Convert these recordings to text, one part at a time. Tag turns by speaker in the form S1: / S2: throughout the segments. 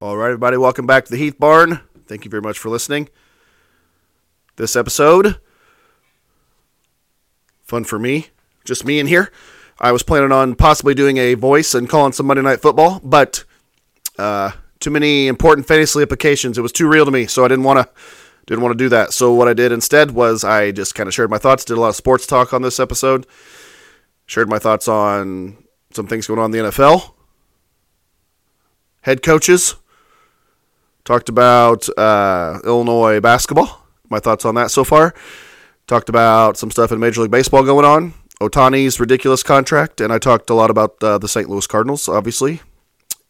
S1: All right, everybody, welcome back to the Heath Barn. Thank you very much for listening. This episode, fun for me, just me in here. I was planning on possibly doing a voice and calling some Monday Night Football, but uh, too many important fantasy applications. It was too real to me, so I didn't want to didn't want to do that. So what I did instead was I just kind of shared my thoughts. Did a lot of sports talk on this episode. Shared my thoughts on some things going on in the NFL. Head coaches. Talked about uh, Illinois basketball. My thoughts on that so far. Talked about some stuff in Major League Baseball going on. Ohtani's ridiculous contract, and I talked a lot about uh, the St. Louis Cardinals, obviously.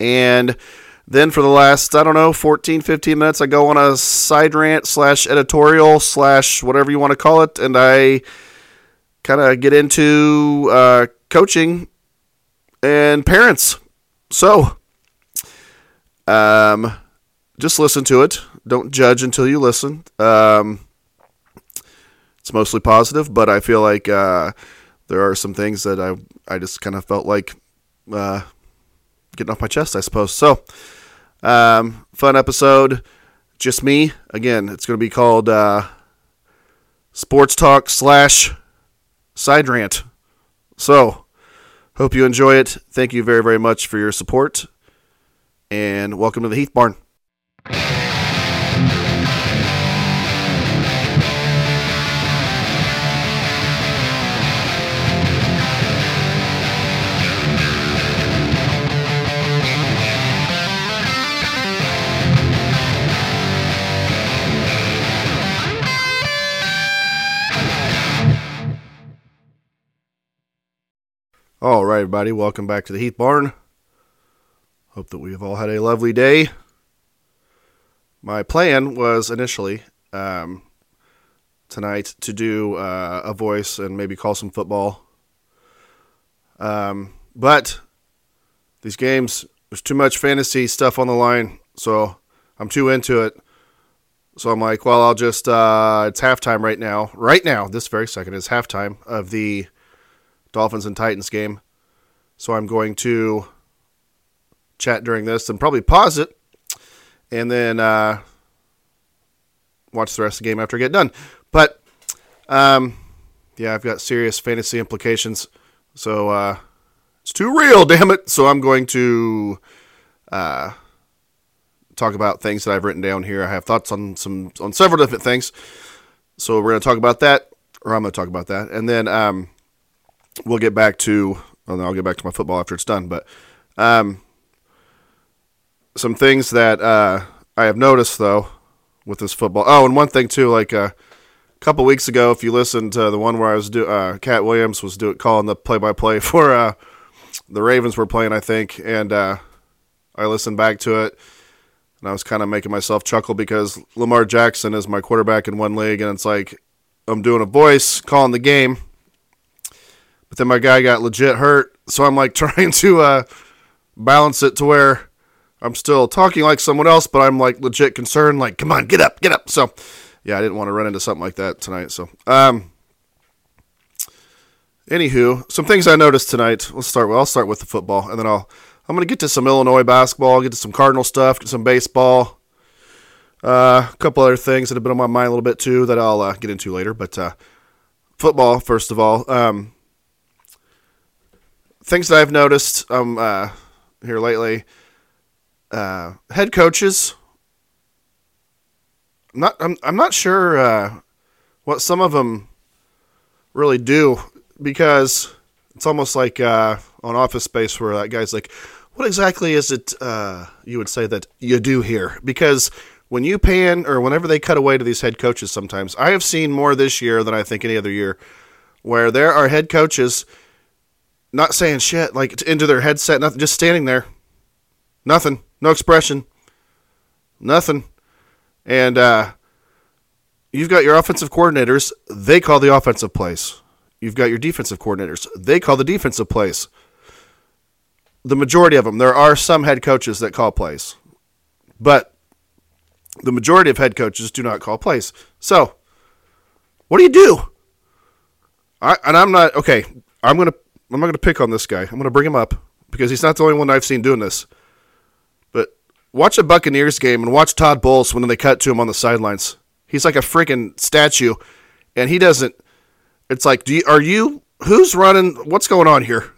S1: And then for the last, I don't know, 14, 15 minutes, I go on a side rant slash editorial slash whatever you want to call it, and I kind of get into uh, coaching and parents. So, um, just listen to it. Don't judge until you listen. Um, it's mostly positive, but I feel like uh, there are some things that I I just kind of felt like uh, getting off my chest, I suppose. So, um, fun episode. Just me. Again, it's going to be called uh, Sports Talk slash Side Rant. So, hope you enjoy it. Thank you very, very much for your support. And welcome to the Heath Barn. All right, everybody, welcome back to the Heath Barn. Hope that we have all had a lovely day. My plan was initially um, tonight to do uh, a voice and maybe call some football. Um, but these games, there's too much fantasy stuff on the line, so I'm too into it. So I'm like, well, I'll just, uh, it's halftime right now. Right now, this very second is halftime of the Dolphins and Titans game. So I'm going to chat during this and probably pause it and then uh, watch the rest of the game after I get done. But um, yeah, I've got serious fantasy implications. So uh, it's too real, damn it. So I'm going to uh, talk about things that I've written down here. I have thoughts on some on several different things. So we're going to talk about that, or I'm going to talk about that, and then um, we'll get back to. Well, I'll get back to my football after it's done. But um, some things that uh, I have noticed though with this football. Oh, and one thing too, like uh, a couple weeks ago, if you listened to the one where I was do, uh, Katt Williams was doing calling the play-by-play for uh, the Ravens were playing, I think, and uh, I listened back to it, and I was kind of making myself chuckle because Lamar Jackson is my quarterback in one league, and it's like I'm doing a voice calling the game but then my guy got legit hurt, so I'm like trying to uh, balance it to where I'm still talking like someone else, but I'm like legit concerned. Like, come on, get up, get up. So, yeah, I didn't want to run into something like that tonight. So, um, anywho, some things I noticed tonight. Let's start. Well, I'll start with the football, and then I'll I'm gonna get to some Illinois basketball, get to some Cardinal stuff, get some baseball, uh, a couple other things that have been on my mind a little bit too that I'll uh, get into later. But uh, football, first of all. Um, things that I've noticed um, uh, here lately. Uh, head coaches. I'm not. I'm. I'm not sure uh, what some of them really do because it's almost like uh, on Office Space where that guy's like, "What exactly is it uh, you would say that you do here?" Because when you pan or whenever they cut away to these head coaches, sometimes I have seen more this year than I think any other year, where there are head coaches not saying shit, like into their headset, nothing, just standing there. Nothing. No expression. Nothing. And uh, you've got your offensive coordinators, they call the offensive plays. You've got your defensive coordinators, they call the defensive plays. The majority of them, there are some head coaches that call plays, but the majority of head coaches do not call plays. So, what do you do? I, and I'm not okay. I'm gonna I'm not going to pick on this guy. I'm going to bring him up because he's not the only one I've seen doing this. But watch a Buccaneers game and watch Todd Bowles when they cut to him on the sidelines. He's like a freaking statue, and he doesn't. It's like, do you, are you? Who's running? What's going on here?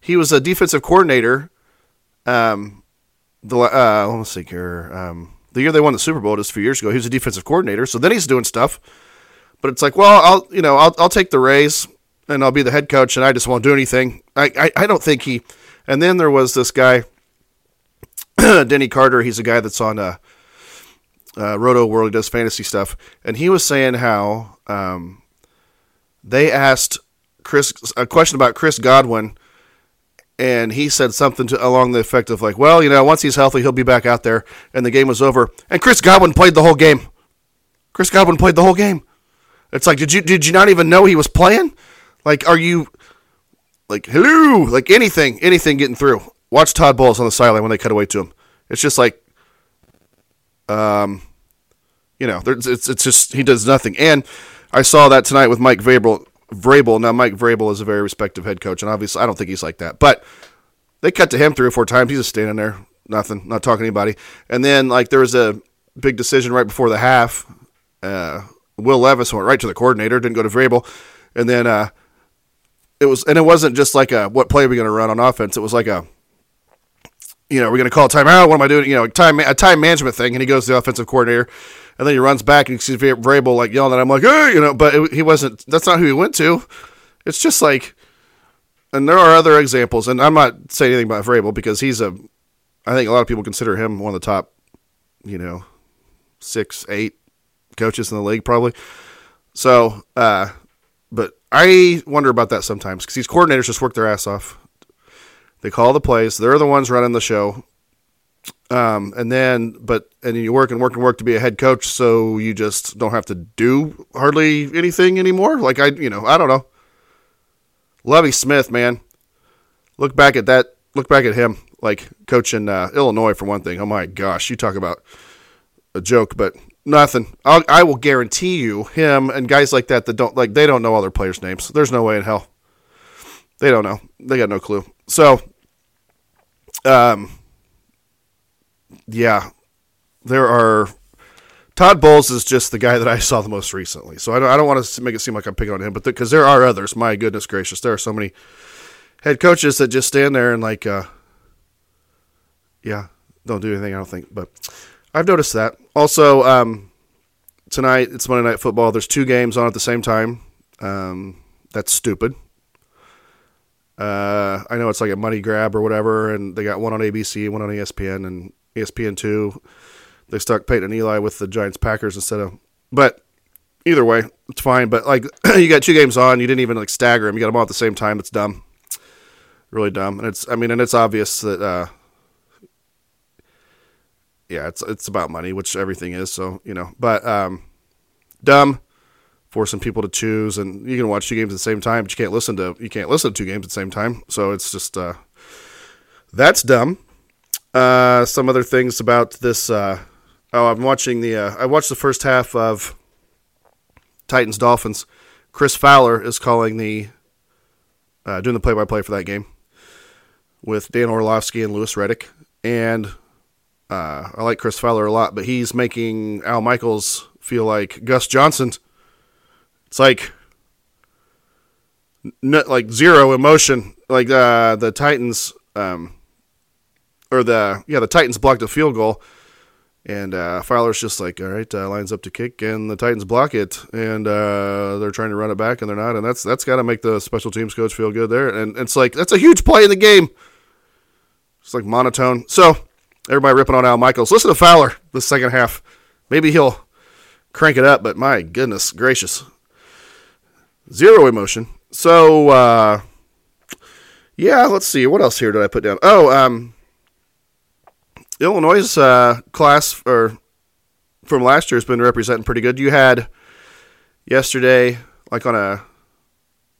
S1: He was a defensive coordinator. Um, the uh, let me see here. Um, the year they won the Super Bowl just a few years ago, he was a defensive coordinator. So then he's doing stuff. But it's like, well, I'll you know I'll I'll take the raise and I'll be the head coach, and I just won't do anything. I I, I don't think he. And then there was this guy, Denny Carter. He's a guy that's on uh, uh, Rotoworld. He does fantasy stuff, and he was saying how um, they asked Chris a question about Chris Godwin, and he said something to, along the effect of like, "Well, you know, once he's healthy, he'll be back out there." And the game was over, and Chris Godwin played the whole game. Chris Godwin played the whole game. It's like, did you did you not even know he was playing? Like, are you like hello? Like anything, anything getting through? Watch Todd Bowles on the sideline when they cut away to him. It's just like, um, you know, it's it's just he does nothing. And I saw that tonight with Mike Vrabel. Vrabel. Now, Mike Vrabel is a very respected head coach, and obviously, I don't think he's like that. But they cut to him three or four times. He's just standing there, nothing, not talking to anybody. And then, like, there was a big decision right before the half. Uh, Will Levis went right to the coordinator, didn't go to Vrabel, and then uh, it was, and it wasn't just like a what play are we going to run on offense. It was like a, you know, we're going to call a timeout. What am I doing? You know, time a time management thing. And he goes to the offensive coordinator, and then he runs back and sees Vrabel like yelling at him like, hey, you know, but it, he wasn't. That's not who he went to. It's just like, and there are other examples, and I'm not saying anything about Vrabel because he's a, I think a lot of people consider him one of the top, you know, six, eight coaches in the league, probably. So, uh, I wonder about that sometimes because these coordinators just work their ass off. They call the plays. They're the ones running the show. Um, and then, but, and you work and work and work to be a head coach. So you just don't have to do hardly anything anymore. Like I, you know, I don't know. Lovie Smith, man, look back at that. Look back at him, like coaching uh, Illinois for one thing. Oh my gosh, you talk about a joke, but Nothing. I'll, I will guarantee you, him and guys like that that don't like they don't know all their players' names. There's no way in hell. They don't know. They got no clue. So, um, yeah, there are. Todd Bowles is just the guy that I saw the most recently. So I don't, I don't want to make it seem like I'm picking on him, but because the, there are others. My goodness gracious, there are so many head coaches that just stand there and like, uh, yeah, don't do anything. I don't think, but I've noticed that. Also, um, tonight it's Monday Night Football. There's two games on at the same time. Um, that's stupid. Uh, I know it's like a money grab or whatever, and they got one on ABC, one on ESPN, and ESPN two. They stuck Peyton and Eli with the Giants Packers instead of. But either way, it's fine. But like, you got two games on, you didn't even like stagger them. You got them all at the same time. It's dumb, really dumb. And it's, I mean, and it's obvious that uh, yeah, it's it's about money, which everything is. So you know, but um, dumb, forcing people to choose, and you can watch two games at the same time, but you can't listen to you can't listen to two games at the same time. So it's just uh, that's dumb. Uh, some other things about this. Uh, oh, I'm watching the. Uh, I watched the first half of Titans Dolphins. Chris Fowler is calling the uh, doing the play by play for that game with Dan Orlovsky and Louis Riddick and uh, I like Chris Fowler a lot, but he's making Al Michaels feel like Gus Johnson. It's like n- like zero emotion. Like uh, the Titans, um, or the yeah, the Titans blocked a field goal, and uh, Fowler's just like, all right, uh, lines up to kick, and the Titans block it, and uh, they're trying to run it back, and they're not, and that's that's got to make the special teams coach feel good there, and it's like that's a huge play in the game. It's like monotone. So Everybody ripping on Al Michaels. Listen to Fowler the second half. Maybe he'll crank it up, but my goodness gracious. Zero emotion. So, uh, yeah, let's see. What else here did I put down? Oh, um, Illinois' uh, class or from last year has been representing pretty good. You had yesterday, like on a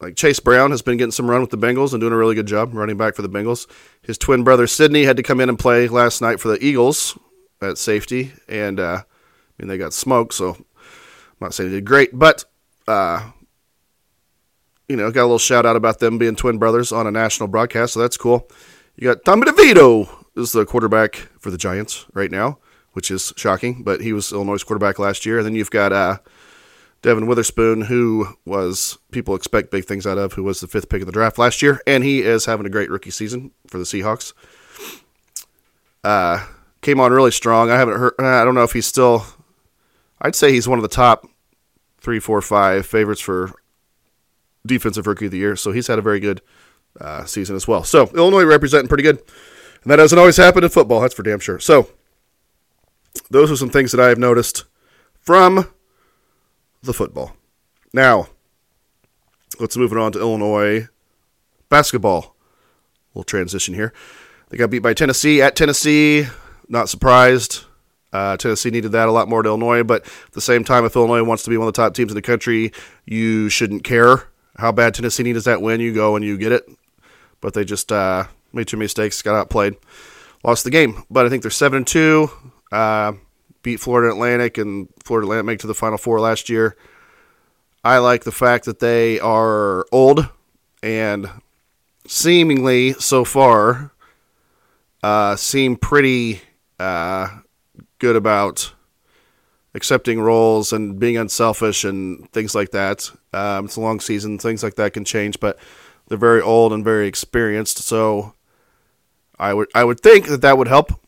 S1: like Chase Brown has been getting some run with the Bengals and doing a really good job running back for the Bengals. His twin brother Sydney had to come in and play last night for the Eagles at safety, and uh, I mean they got smoked. So I'm not saying they did great, but uh, you know, got a little shout out about them being twin brothers on a national broadcast, so that's cool. You got Tommy DeVito is the quarterback for the Giants right now, which is shocking, but he was Illinois' quarterback last year. And then you've got uh, Devon Witherspoon, who was people expect big things out of, who was the fifth pick of the draft last year, and he is having a great rookie season for the Seahawks. Uh, came on really strong. I haven't heard. I don't know if he's still. I'd say he's one of the top three, four, five favorites for defensive rookie of the year. So he's had a very good uh, season as well. So Illinois representing pretty good, and that doesn't always happen in football. That's for damn sure. So those are some things that I have noticed from the football. Now let's move it on to Illinois basketball. We'll transition here. They got beat by Tennessee at Tennessee. Not surprised. Uh, Tennessee needed that a lot more to Illinois, but at the same time, if Illinois wants to be one of the top teams in the country, you shouldn't care how bad Tennessee needs that win. You go and you get it. But they just uh, made many mistakes, got outplayed, lost the game. But I think they're seven and two. Uh, beat Florida Atlantic, and Florida Atlantic make to the Final Four last year. I like the fact that they are old and seemingly so far uh, seem pretty uh, good about accepting roles and being unselfish and things like that. Um, it's a long season; things like that can change, but they're very old and very experienced. So I would I would think that that would help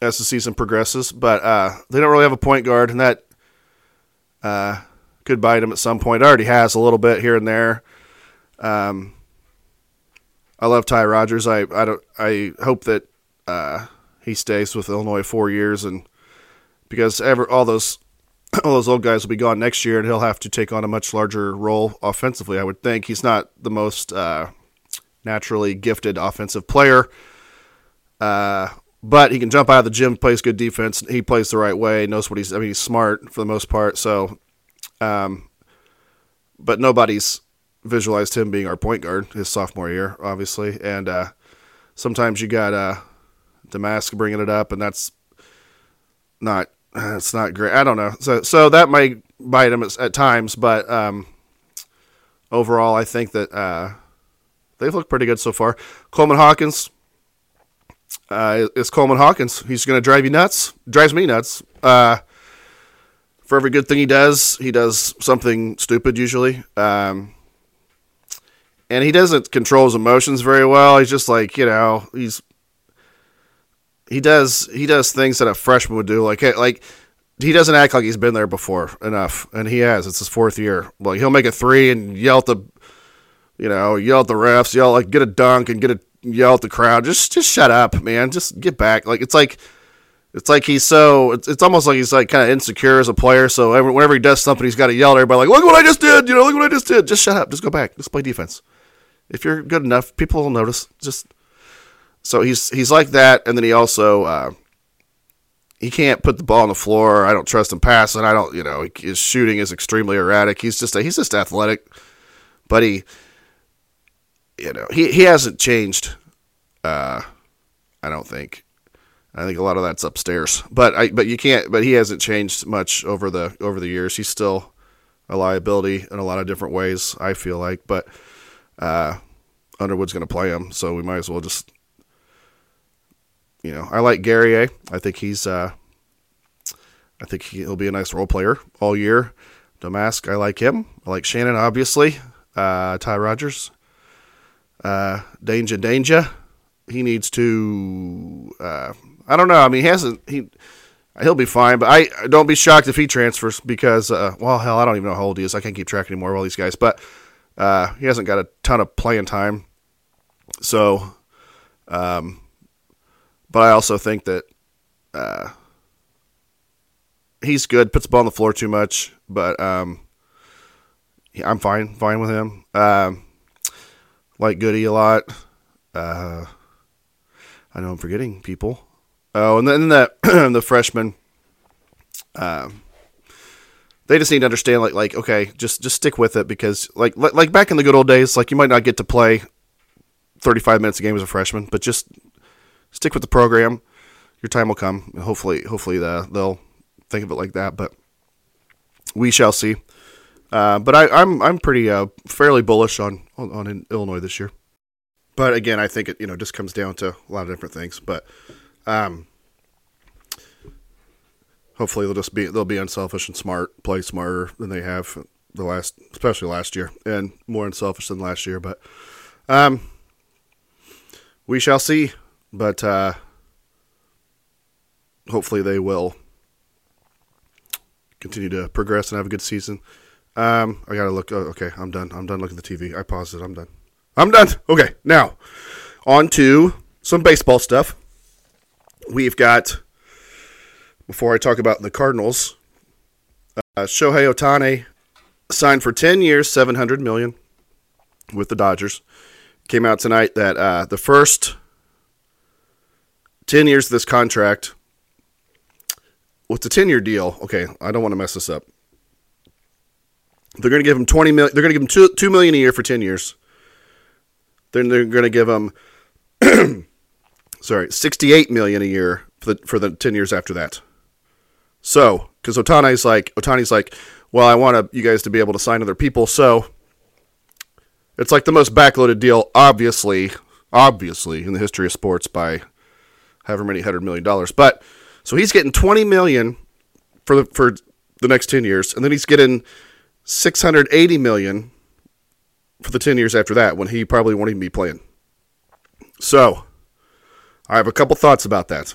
S1: as the season progresses. But uh, they don't really have a point guard, and that uh, could bite them at some point. It already has a little bit here and there. Um, I love Ty Rodgers. I I don't I hope that uh, he stays with Illinois four years, and because ever all those all those old guys will be gone next year, and he'll have to take on a much larger role offensively. I would think he's not the most uh, naturally gifted offensive player, uh, but he can jump out of the gym, plays good defense. He plays the right way, knows what he's. I mean, he's smart for the most part. So, um, but nobody's visualized him being our point guard his sophomore year, obviously, and uh, sometimes you got uh, Domask bringing it up, and that's not it's not great. I don't know. So so that might bite him at, at times, but um, overall, I think that uh, they've looked pretty good so far. Coleman Hawkins uh, is Coleman Hawkins. He's going to drive you nuts. Drives me nuts. Uh, for every good thing he does, he does something stupid usually. Um, and he doesn't control his emotions very well. He's just like you know he's he does he does things that a freshman would do. Like like he doesn't act like he's been there before enough, and he has. It's his fourth year. Like he'll make a three and yell at the, you know, yell at the refs, yell like get a dunk and get a yell at the crowd. Just just shut up, man. Just get back. Like it's like. It's like he's so. It's, it's almost like he's like kind of insecure as a player. So every, whenever he does something, he's got to yell at everybody like, "Look what I just did!" You know, look what I just did. Just shut up. Just go back. Just play defense. If you're good enough, people will notice. Just so he's he's like that, and then he also uh, he can't put the ball on the floor. I don't trust him passing. I don't, you know, his shooting is extremely erratic. He's just a, he's just athletic, but he, you know, he he hasn't changed. Uh, I don't think. I think a lot of that's upstairs, but I but you can't. But he hasn't changed much over the over the years. He's still a liability in a lot of different ways. I feel like, but uh, Underwood's going to play him, so we might as well just you know, I like Guerrier. I think he's, uh, I think he'll be a nice role player all year. Domask, I like him. I like Shannon, obviously. Uh, Ty Rodgers. Uh, Dainja, Dainja. He needs to. Uh, I don't know. I mean, he hasn't. He he'll be fine, but I don't be shocked if he transfers because, uh, well, hell, I don't even know how old he is. I can't keep track anymore of all these guys, but uh, he hasn't got a ton of playing time. So, um, but I also think that uh, he's good. Puts the ball on the floor too much, but um, I'm fine, fine with him. Um, like Goody a lot. Uh, I know I'm forgetting people. Oh, and then the the freshmen. Um, they just need to understand, like, like okay, just just stick with it because, like, like back in the good old days, like you might not get to play 35 minutes a game as a freshman, but just stick with the program. Your time will come. Hopefully, hopefully the, they'll think of it like that. But we shall see. Uh, but I, am I'm, I'm pretty uh, fairly bullish on, on, on Illinois this year. But again, I think it you know just comes down to a lot of different things. But um, hopefully they'll just be they'll be unselfish and smart, play smarter than they have the last, especially last year, and more unselfish than last year. But um, we shall see. But uh, hopefully they will continue to progress and have a good season. Um, I gotta look. Oh, okay, I'm done. I'm done looking at the TV. I paused it. I'm done. I'm done. Okay, now on to some baseball stuff. We've got before I talk about the Cardinals. Uh, Shohei Ohtani signed for 10 years, 700 million with the Dodgers. Came out tonight that uh, the first 10 years of this contract with the 10 year deal, okay, I don't want to mess this up. They're going to give him 20 million, they're going to give him 2, 2 million a year for 10 years. Then they're going to give him sorry, 68 million a year for the for the 10 years after that. So, cuz Ohtani's like Ohtani's like, well, I want you guys to be able to sign other people, so it's like the most backloaded deal obviously, obviously in the history of sports by however many hundred million dollars. But so he's getting 20 million for the for the next 10 years and then he's getting 680 million for the 10 years after that when he probably won't even be playing. So, I have a couple thoughts about that.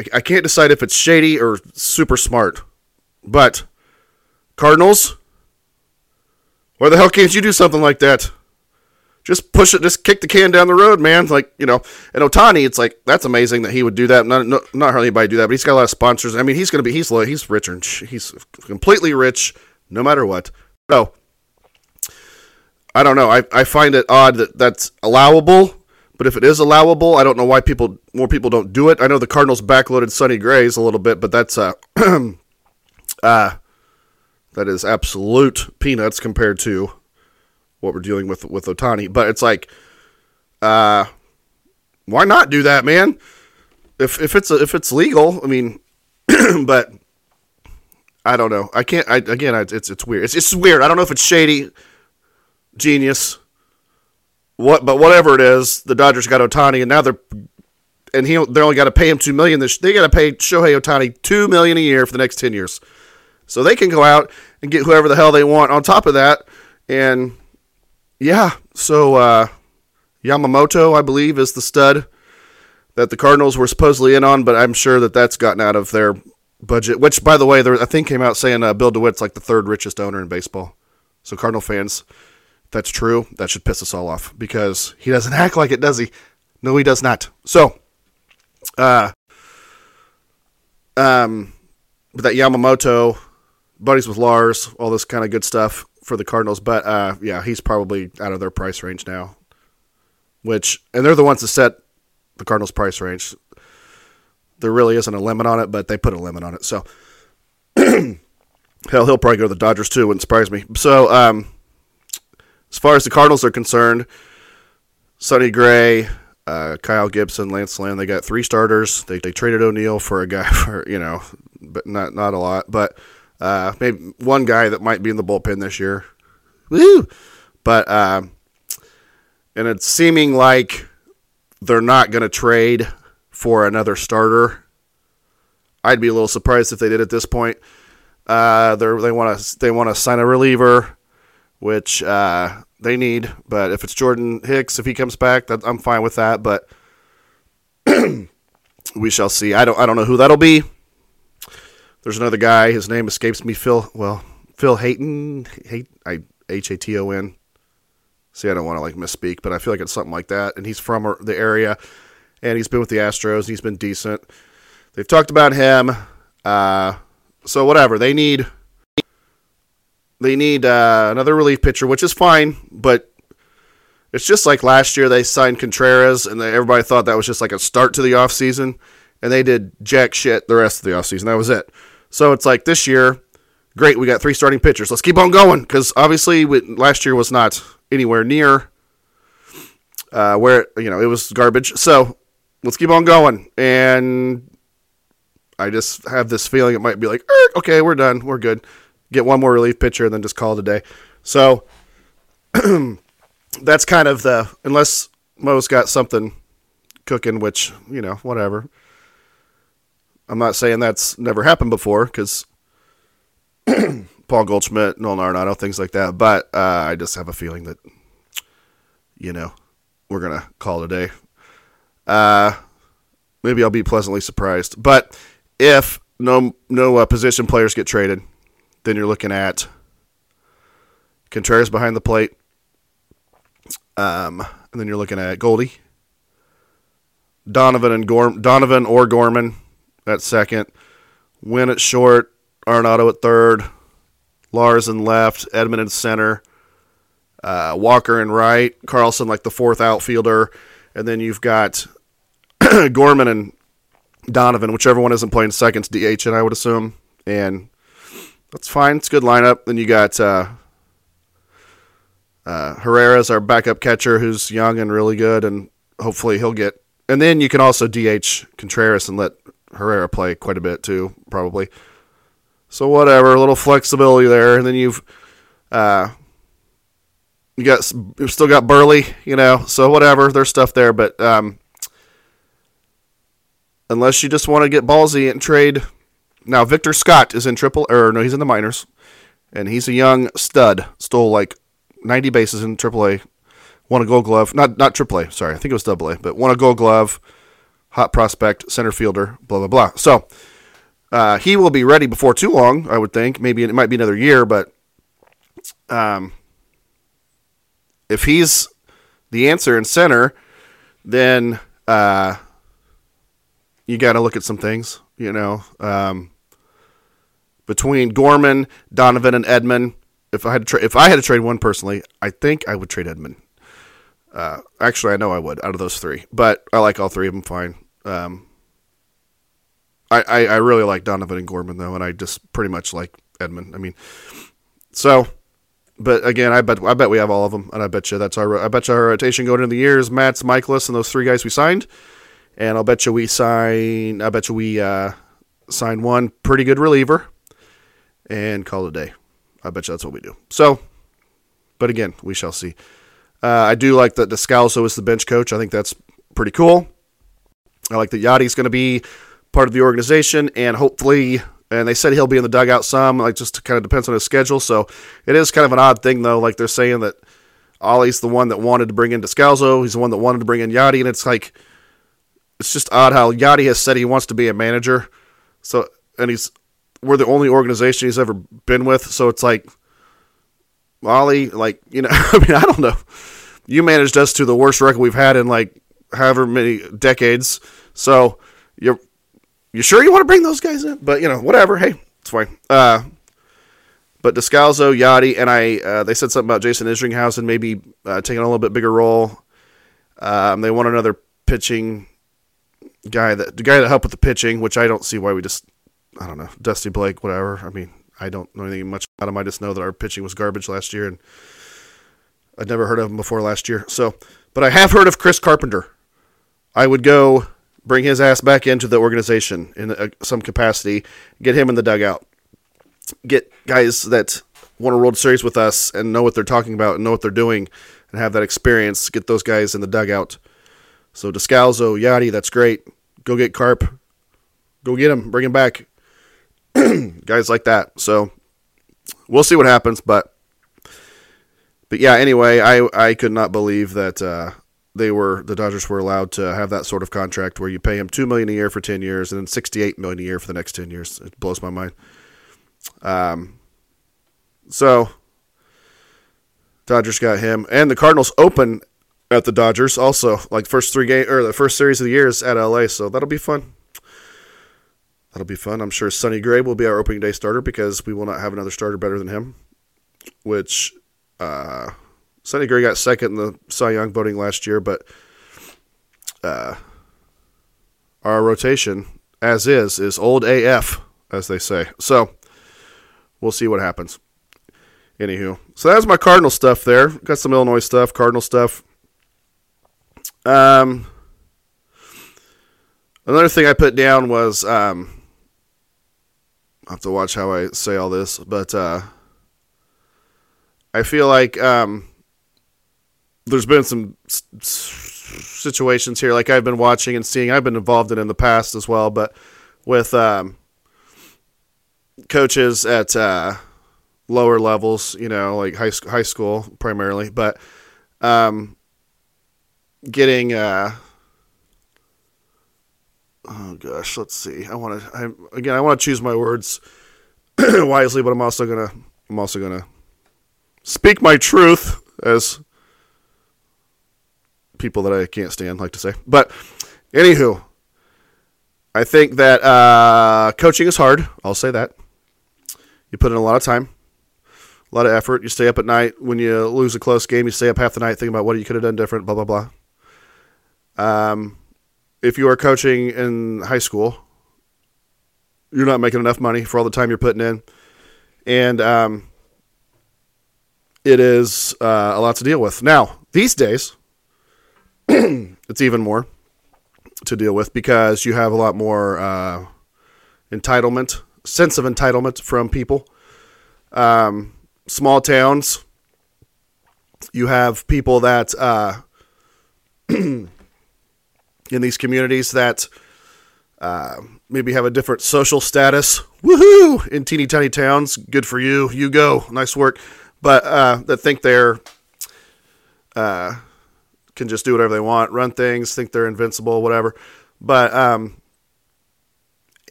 S1: I, I can't decide if it's shady or super smart, but Cardinals, why the hell can't you do something like that? Just push it, just kick the can down the road, man. Like you know, and Ohtani, it's like that's amazing that he would do that. Not not, not hardly anybody do that, but he's got a lot of sponsors. I mean, he's gonna be he's he's rich and he's completely rich, no matter what. So I don't know. I I find it odd that that's allowable, but if it is allowable, I don't know why people more people don't do it. I know the Cardinals backloaded Sonny Grays a little bit, but that's uh uh that is absolute peanuts compared to what we're dealing with with Ohtani. But it's like, uh, why not do that, man? If if it's if it's legal, I mean, but I don't know. I can't. I again, I, it's it's weird. It's it's weird. I don't know if it's shady, genius, what, but whatever it is, the Dodgers got Ohtani, and now they're and he they only got to pay him two million. This They got to pay Shohei Ohtani two million a year for the next ten years, so they can go out and get whoever the hell they want. On top of that, and yeah, so uh, Yamamoto, I believe, is the stud that the Cardinals were supposedly in on, but I'm sure that that's gotten out of their budget. Which, by the way, there, I think came out saying uh, Bill DeWitt's like the third richest owner in baseball. So Cardinal fans, that's true. That should piss us all off because he doesn't act like it, does he? No, he does not. So, uh, um, but that Yamamoto, buddies with Lars, all this kind of good stuff for the Cardinals. But uh, yeah, he's probably out of their price range now. Which and they're the ones that set the Cardinals' price range. There really isn't a limit on it, but they put a limit on it. So hell, he'll probably go to the Dodgers too. Wouldn't surprise me. So um, as far as the Cardinals are concerned, Sonny Gray, uh, Kyle Gibson, Lance Lynn, they got three starters. They, they traded O'Neill for a guy for you know, but not not a lot, but uh, maybe one guy that might be in the bullpen this year. Woo! But uh, and it's seeming like they're not going to trade for another starter. I'd be a little surprised if they did at this point. Uh, they want to they want to sign a reliever, which uh, they need. But if it's Jordan Hicks, if he comes back, that, I'm fine with that. But we shall see. I don't I don't know who that'll be. There's another guy. His name escapes me. Phil. Well, Phil Hayton. H A T O N. See, I don't want to like misspeak, but I feel like it's something like that. And he's from the area, and he's been with the Astros. And he's been decent. They've talked about him. Uh, so whatever they need. They need uh, another relief pitcher, which is fine, but it's just like last year they signed Contreras, and they, everybody thought that was just like a start to the offseason, and they did jack shit the rest of the offseason. That was it. So it's like this year, great, we got three starting pitchers. Let's keep on going because obviously we, last year was not anywhere near uh, where you know it was garbage. So let's keep on going. And I just have this feeling it might be like, okay, we're done, we're good. Get one more relief pitcher and then just call it a day. So that's kind of the unless Mo's got something cooking, which you know, whatever. I'm not saying that's never happened before because Paul Goldschmidt, Nolan Arenado, things like that. But uh, I just have a feeling that you know we're gonna call it a day. Uh, maybe I'll be pleasantly surprised. But if no no uh, position players get traded, then you're looking at Contreras behind the plate, um, and then you're looking at Goldie, Donovan and Gorm, Donovan or Gorman at second, Winn at short, Arenado at third, Lars in left, Edman in center, uh, Walker in right, Carlson like the fourth outfielder, and then you've got Gorman and Donovan, whichever one isn't playing second, DH, and I would assume, and that's fine. It's a good lineup. Then you got uh, uh, Herrera's our backup catcher, who's young and really good, and hopefully he'll get. And then you can also DH Contreras and let Herrera play quite a bit too, probably. So whatever, a little flexibility there, and then you've uh, you got you've still got Burley, you know. So whatever, there's stuff there, but um, unless you just want to get ballsy and trade. Now Victor Scott is in triple, or no, he's in the minors, and he's a young stud. Stole like 90 bases in AAA. Won a Gold Glove, not not AAA. Sorry, I think it was AA, but won a Gold Glove. Hot prospect, center fielder, blah blah blah. So uh, he will be ready before too long, I would think. Maybe it might be another year, but um, if he's the answer in center, then uh, you got to look at some things. You know, um, between Gorman, Donovan, and Edman. If I had to tra- if I had to trade one personally, I think I would trade Edman. Uh, actually, I know I would out of those three, but I like all three of them fine. Um, I, I, I really like Donovan and Gorman though, and I just pretty much like Edman. I mean, so, but again, I bet I bet we have all of them, and I bet you that's our I bet you our rotation going into the year is Matz, Mikolas, and those three guys we signed, and I'll bet you we sign. I bet you we uh, sign one pretty good reliever, and call it a day. I bet you that's what we do. So, but again, we shall see. Uh, I do like that Descalso is the bench coach. I think that's pretty cool. I like that Yadi's going to be part of the organization, and hopefully, and they said he'll be in the dugout some. Like just kind of depends on his schedule. So it is kind of an odd thing though. Like they're saying that Ollie's the one that wanted to bring in Descalso. He's the one that wanted to bring in Yadi, and it's like it's just odd how Yadi has said he wants to be a manager. So and he's we're the only organization he's ever been with. So it's like Ollie, like you know, I mean, I don't know. You managed us to the worst record we've had in like however many decades. So you're you sure you want to bring those guys in? But you know, whatever. Hey, it's fine. Uh, but Descalso, Yadi, and I, uh, they said something about Jason Isringhausen maybe uh, taking a little bit bigger role. Um, they want another pitching guy that the guy that helped with the pitching, which I don't see why we just I don't know Dusty Blake, whatever. I mean, I don't know anything much about him. I just know that our pitching was garbage last year, and I'd never heard of him before last year. So, but I have heard of Chris Carpenter. I would go bring his ass back into the organization in a, some capacity, get him in the dugout, get guys that won a World Series with us and know what they're talking about and know what they're doing and have that experience. Get those guys in the dugout. So Descalso, Yadi, that's great. Go get Carp. Go get him. Bring him back. guys like that. So we'll see what happens, but but yeah. Anyway, I I could not believe that uh, they were the Dodgers were allowed to have that sort of contract where you pay him two million a year for ten years and then sixty eight million a year for the next ten years. It blows my mind. Um, so Dodgers got him, and the Cardinals open at the Dodgers also, like first three game or the first series of the year is at LA, so that'll be fun. That'll be fun. I'm sure Sonny Gray will be our opening day starter because we will not have another starter better than him. Which uh, Sonny Gray got second in the Cy Young voting last year, but uh, our rotation, as is, is old AF, as they say. So we'll see what happens. Anywho, so that's my Cardinal stuff there. Got some Illinois stuff, Cardinal stuff. Um, another thing I put down was um, I have to watch how I say all this, but uh, I feel like um, there's been some situations here, like I've been watching and seeing. I've been involved in in the past as well, but with um, coaches at uh, lower levels, you know, like high high school primarily, but um, getting uh, oh gosh, let's see. I want to I again I want to choose my words wisely, but I'm also gonna I'm also gonna speak my truth as people that I can't stand like to say. But anywho, I think that uh, coaching is hard. I'll say that. You put in a lot of time, a lot of effort. You stay up at night when you lose a close game. You stay up half the night thinking about what you could have done different. Blah blah blah. Um, if you are coaching in high school, you're not making enough money for all the time you're putting in, and um, it is uh, a lot to deal with. Now these days, it's even more to deal with because you have a lot more uh, entitlement, sense of entitlement from people. Um, small towns, you have people that uh, in these communities that uh, maybe have a different social status. Woohoo! In teeny tiny towns, good for you. You go, nice work. But uh, that think they're uh, can just do whatever they want, run things, think they're invincible, whatever. But um,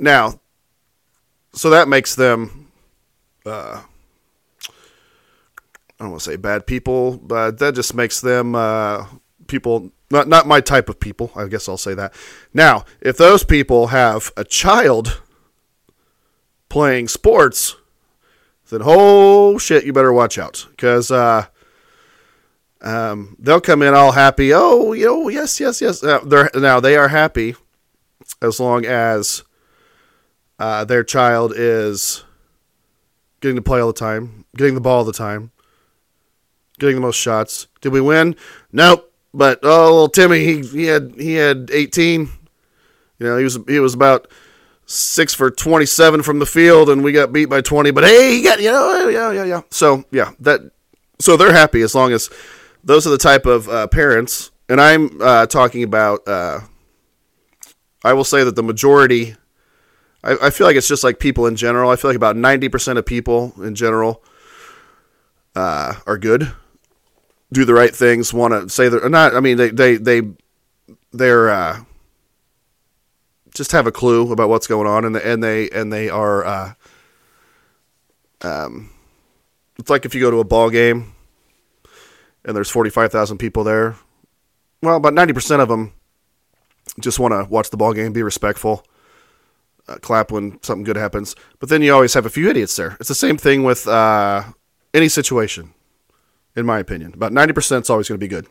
S1: now, so that makes them, uh, I don't want to say bad people, but that just makes them uh, people not not my type of people. I guess I'll say that. Now, if those people have a child playing sports, then oh shit, you better watch out because. Uh, um, they'll come in all happy. Oh, you know, yes, yes, yes. Uh, they're now they are happy as long as uh, their child is getting to play all the time, getting the ball all the time, getting the most shots. Did we win? Nope. But oh, little Timmy, he, he had he had 18. You know, he was he was about six for 27 from the field, and we got beat by 20. But hey, he got you know, yeah, yeah, yeah. So yeah, that so they're happy as long as those are the type of uh, parents, and I'm uh, talking about. Uh, I will say that the majority. I, I, feel like it's just like people in general. I feel like about ninety percent of people in general uh, are good, do the right things, want to say they're not. I mean, they they they they're uh, just have a clue about what's going on, and and they and they are. Uh, um, it's like if you go to a ball game and there's 45,000 people there. Well, about 90% of them just want to watch the ball game, be respectful, uh, clap when something good happens. But then you always have a few idiots there. It's the same thing with uh, any situation, in my opinion. About 90% is always going to be good.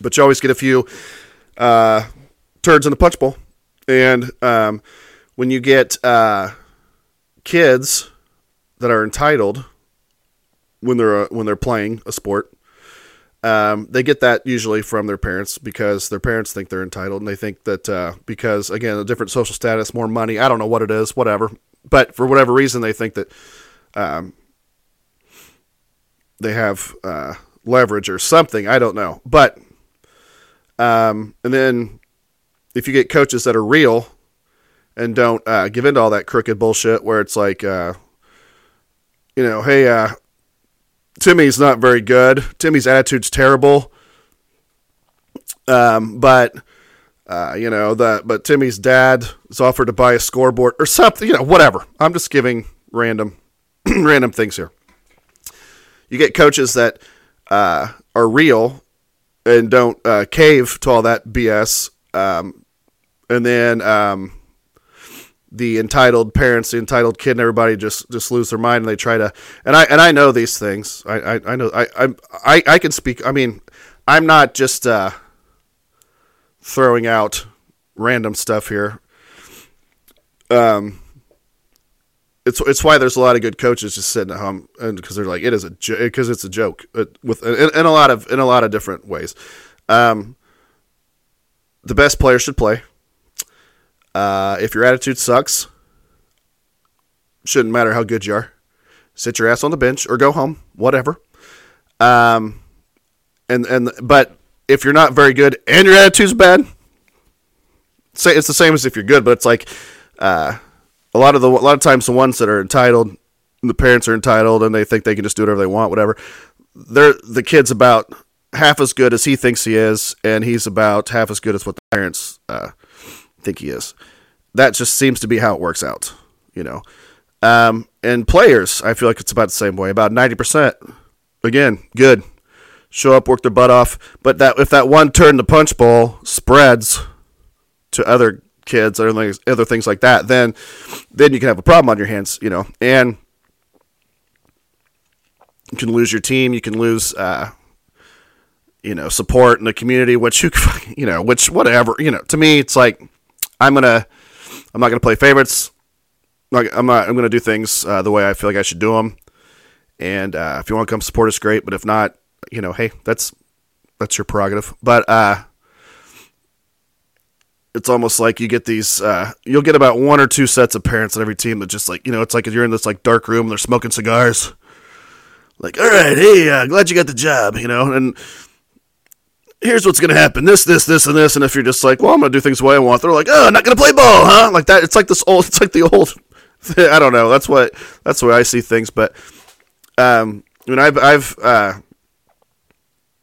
S1: But you always get a few uh, turds in the punch bowl. And um, when you get uh, kids that are entitled when they're uh, when they're playing a sport. Um, they get that usually from their parents because their parents think they're entitled and they think that uh, because again a different social status, more money. I don't know what it is, whatever. But for whatever reason, they think that um, they have uh, leverage or something. I don't know. But um, and then if you get coaches that are real and don't uh, give into all that crooked bullshit, where it's like, uh, you know, hey, uh, Timmy's not very good. Timmy's attitude's terrible. Um, but uh, you know that. But Timmy's dad is offered to buy a scoreboard or something. You know, whatever. I'm just giving random, random things here. You get coaches that uh, are real and don't uh, cave to all that BS. Um, and then um, the entitled parents, the entitled kid, and everybody just just lose their mind and they try to. And I and I know these things. I I, I know I, I I can speak. I mean, I'm not just uh, throwing out random stuff here. Um, it's it's why there's a lot of good coaches just sitting at home because they're like it is a because jo- it's a joke it, with in, in, a lot of in a lot of different ways. Um, the best player should play. Uh, if your attitude sucks, shouldn't matter how good you are. Sit your ass on the bench or go home, whatever. Um, and and but if you're not very good and your attitude's bad, say it's the same as if you're good, but it's like uh, a lot of the a lot of times the ones that are entitled, the parents are entitled, and they think they can just do whatever they want, whatever. They're the kid's about half as good as he thinks he is, and he's about half as good as what the parents uh, think he is. That just seems to be how it works out, you know. Um, and players, I feel like it's about the same way. About ninety percent, again, good. Show up, work their butt off. But that if that one turn the punch bowl spreads to other kids or things, other things like that, then then you can have a problem on your hands, you know. And you can lose your team. You can lose, uh, you know, support in the community. Which you, you know, which whatever, you know. To me, it's like I'm gonna, I'm not gonna play favorites. I'm not. I'm gonna do things uh, the way I feel like I should do them. And uh, if you want to come support us, great. But if not, you know, hey, that's that's your prerogative. But uh, it's almost like you get these. Uh, you'll get about one or two sets of parents on every team that just like you know, it's like you're in this like dark room and they're smoking cigars. Like, all right, hey, uh, glad you got the job, you know, and here's what's gonna happen: this, this, this, and this. And if you're just like, well, I'm gonna do things the way I want, they're like, oh, I'm not gonna play ball, huh? Like that. It's like this old. It's like the old. I don't know. That's what. That's the way I see things. But um, mean, I've, I've, uh,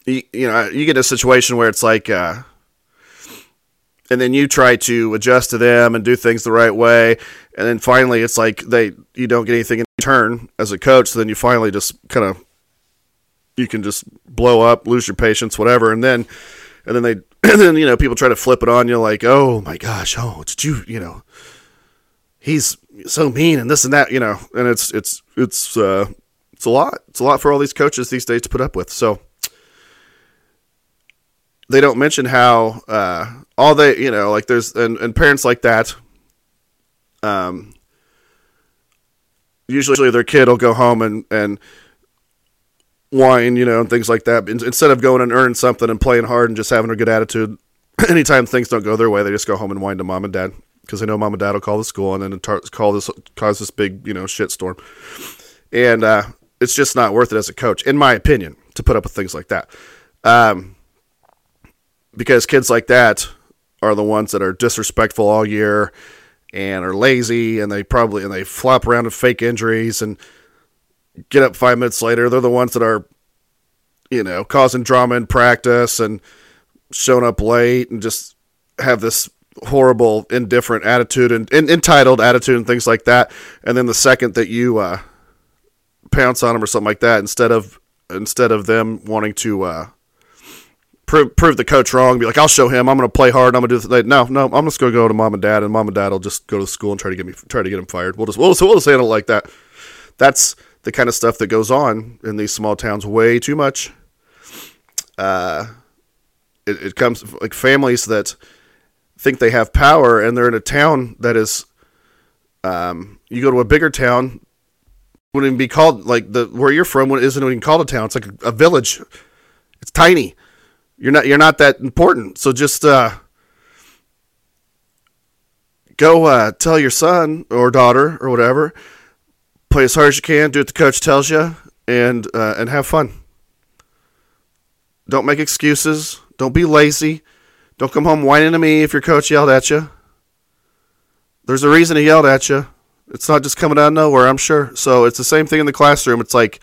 S1: you, you know, you get a situation where it's like, uh, and then you try to adjust to them and do things the right way, and then finally it's like they you don't get anything in return as a coach. So then you finally just kind of you can just blow up, lose your patience, whatever, and then and then they and then you know people try to flip it on you like, oh my gosh, oh did you you know he's so mean and this and that you know, and it's it's it's uh it's a lot. It's a lot for all these coaches these days to put up with. So they don't mention how uh, all they you know like there's and, and parents like that um usually their kid will go home and and whine you know and things like that. Instead of going and earning something and playing hard and just having a good attitude anytime things don't go their way they just go home and whine to mom and dad. Because they know mom and dad will call the school and then call this cause this big you know shitstorm and uh, it's just not worth it as a coach in my opinion to put up with things like that. Um, because kids like that are the ones that are disrespectful all year and are lazy and they probably and they flop around with fake injuries and get up five minutes later. They're the ones that are, you know, causing drama in practice and showing up late and just have this horrible, indifferent attitude and, and entitled attitude and things like that. And then the second that you uh, pounce on them or something like that, instead of instead of them wanting to uh, prove, prove the coach wrong. Be like, I'll show him. I'm going to play hard. I'm going to do. This. No, no. I'm just going to go to mom and dad, and mom and dad will just go to school and try to get me try to get him fired. We'll just we'll just, we'll just handle it like that. That's the kind of stuff that goes on in these small towns. Way too much. Uh, it, it comes like families that think they have power, and they're in a town that is. Um, you go to a bigger town, wouldn't even be called like the where you're from. Isn't even called a town. It's like a, a village. It's tiny you're not you're not that important. So just uh, go uh, tell your son or daughter or whatever, play as hard as you can, do what the coach tells you, and uh, and have fun. Don't make excuses. Don't be lazy. Don't come home whining to me if your coach yelled at you. There's a reason he yelled at you. It's not just coming out of nowhere, I'm sure. So it's the same thing in the classroom. It's like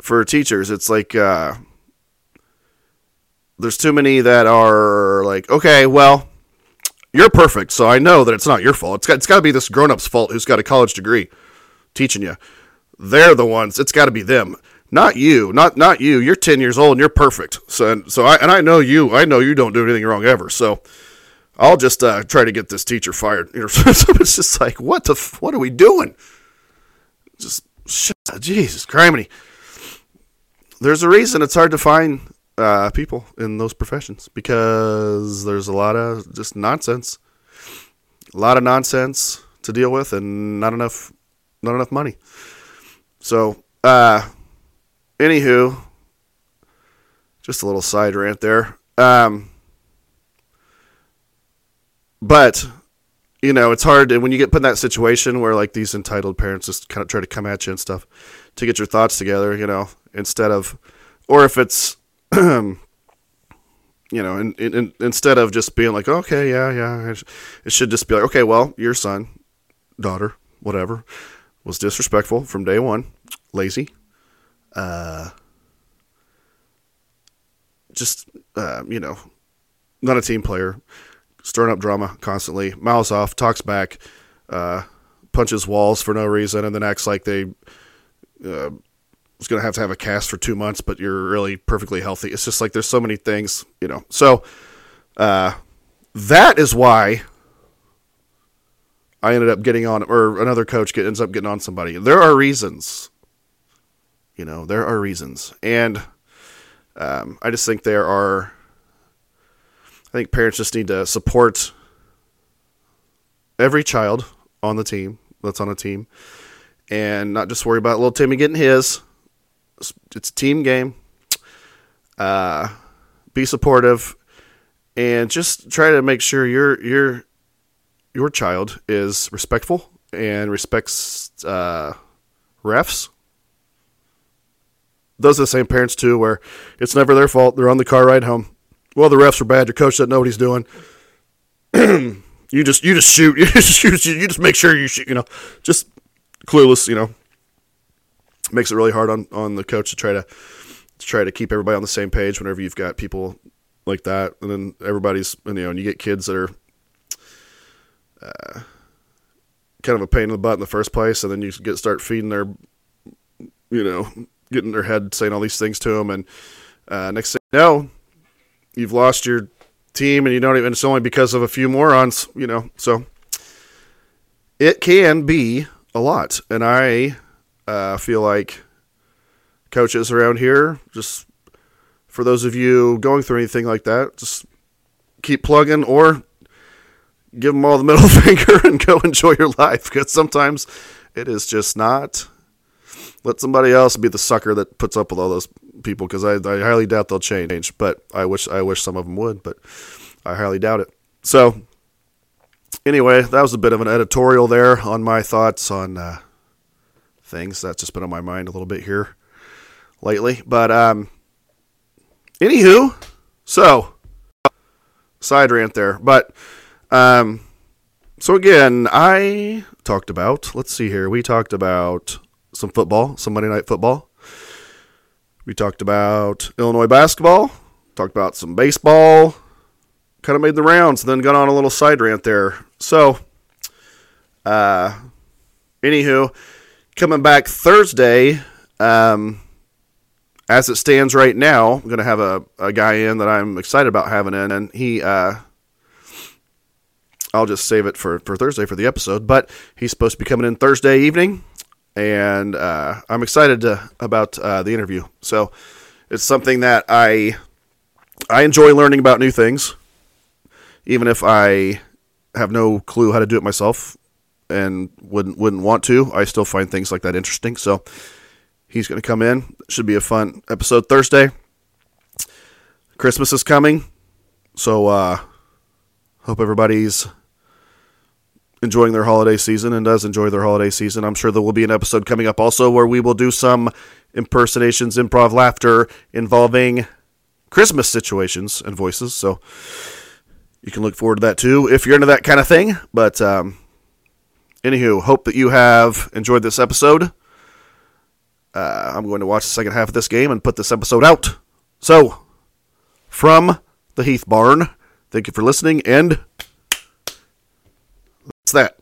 S1: for teachers, it's like uh, there's too many that are like, okay, well, you're perfect, so I know that it's not your fault. It's got, it's got to be this grown up's fault who's got a college degree teaching you. They're the ones. It's got to be them, not you. Not not you. You're 10 years old and you're perfect. So and, so I and I know you. I know you don't do anything wrong ever. So I'll just uh, try to get this teacher fired. So it's just like, what the f- what are we doing? Just shit, Jesus, criminy. There's a reason it's hard to find uh, people in those professions because there's a lot of just nonsense, a lot of nonsense to deal with, and not enough, not enough money. So, uh, anywho, just a little side rant there. Um, but you know, it's hard when you get put in that situation where like these entitled parents just kind of try to come at you and stuff to get your thoughts together. You know, instead of, or if it's you know, and, and, instead of just being like, okay, yeah, yeah, it should just be like, okay, well, your son, daughter, whatever, was disrespectful from day one, lazy, uh, just, uh, you know, not a team player, stirring up drama constantly, mouths off, talks back, uh, punches walls for no reason, and then acts like they uh, was going to have to have a cast for two months, but you're really perfectly healthy. It's just like there's so many things, you know. So uh, that is why I ended up getting on, or another coach get, ends up getting on somebody. There are reasons, you know, there are reasons, and um, I just think there are. I think parents just need to support every child on the team that's on a team, and not just worry about little Timmy getting his. It's a team game. Uh, be supportive, and just try to make sure your your your child is respectful and respects uh, refs. Those are the same parents too, where it's never their fault. They're on the car ride home. Well, the refs are bad. Your coach doesn't know what he's doing. you just you just shoot. You just shoot. You just make sure you shoot. You know, just clueless. You know, makes it really hard on on the coach to try to to try to keep everybody on the same page whenever you've got people like that, and then everybody's you know, and you get kids that are uh, kind of a pain in the butt in the first place, and then you get start feeding their, you know, getting their head saying all these things to them, and uh, next thing you know, you've lost your team, and you don't even. It's only because of a few morons, you know. So it can be a lot, and I uh, feel like coaches around here, just for those of you going through anything like that, just keep plugging or give them all the middle finger and go enjoy your life because sometimes it is just not. Let somebody else be the sucker that puts up with all those people because I, I highly doubt they'll change. But I wish I wish some of them would, but I highly doubt it. So anyway, that was a bit of an editorial there on my thoughts on uh, things. That's just been on my mind a little bit here lately. But um, anywho, so side rant there. But um, so again, I talked about. Let's see here. We talked about some football, some Monday night football. We talked about Illinois basketball. Talked about some baseball. Kind of made the rounds, then got on a little side rant there. So, uh, anywho, coming back Thursday. Um, as it stands right now, I'm going to have a, a guy in that I'm excited about having in, and he, uh, I'll just save it for, for Thursday for the episode, but he's supposed to be coming in Thursday evening, and uh, I'm excited to, about uh, the interview. So it's something that I I enjoy learning about new things, even if I have no clue how to do it myself and wouldn't wouldn't want to. I still find things like that interesting. So he's going to come in. Should be a fun episode Thursday. Christmas is coming, so uh, hope everybody's enjoying their holiday season and does enjoy their holiday season. I'm sure there will be an episode coming up also where we will do some impersonations, improv laughter involving Christmas situations and voices. So you can look forward to that too if you're into that kind of thing. But um, anywho, hope that you have enjoyed this episode. Uh, I'm going to watch the second half of this game and put this episode out. So, from the Heath Barn, thank you for listening, and What's that?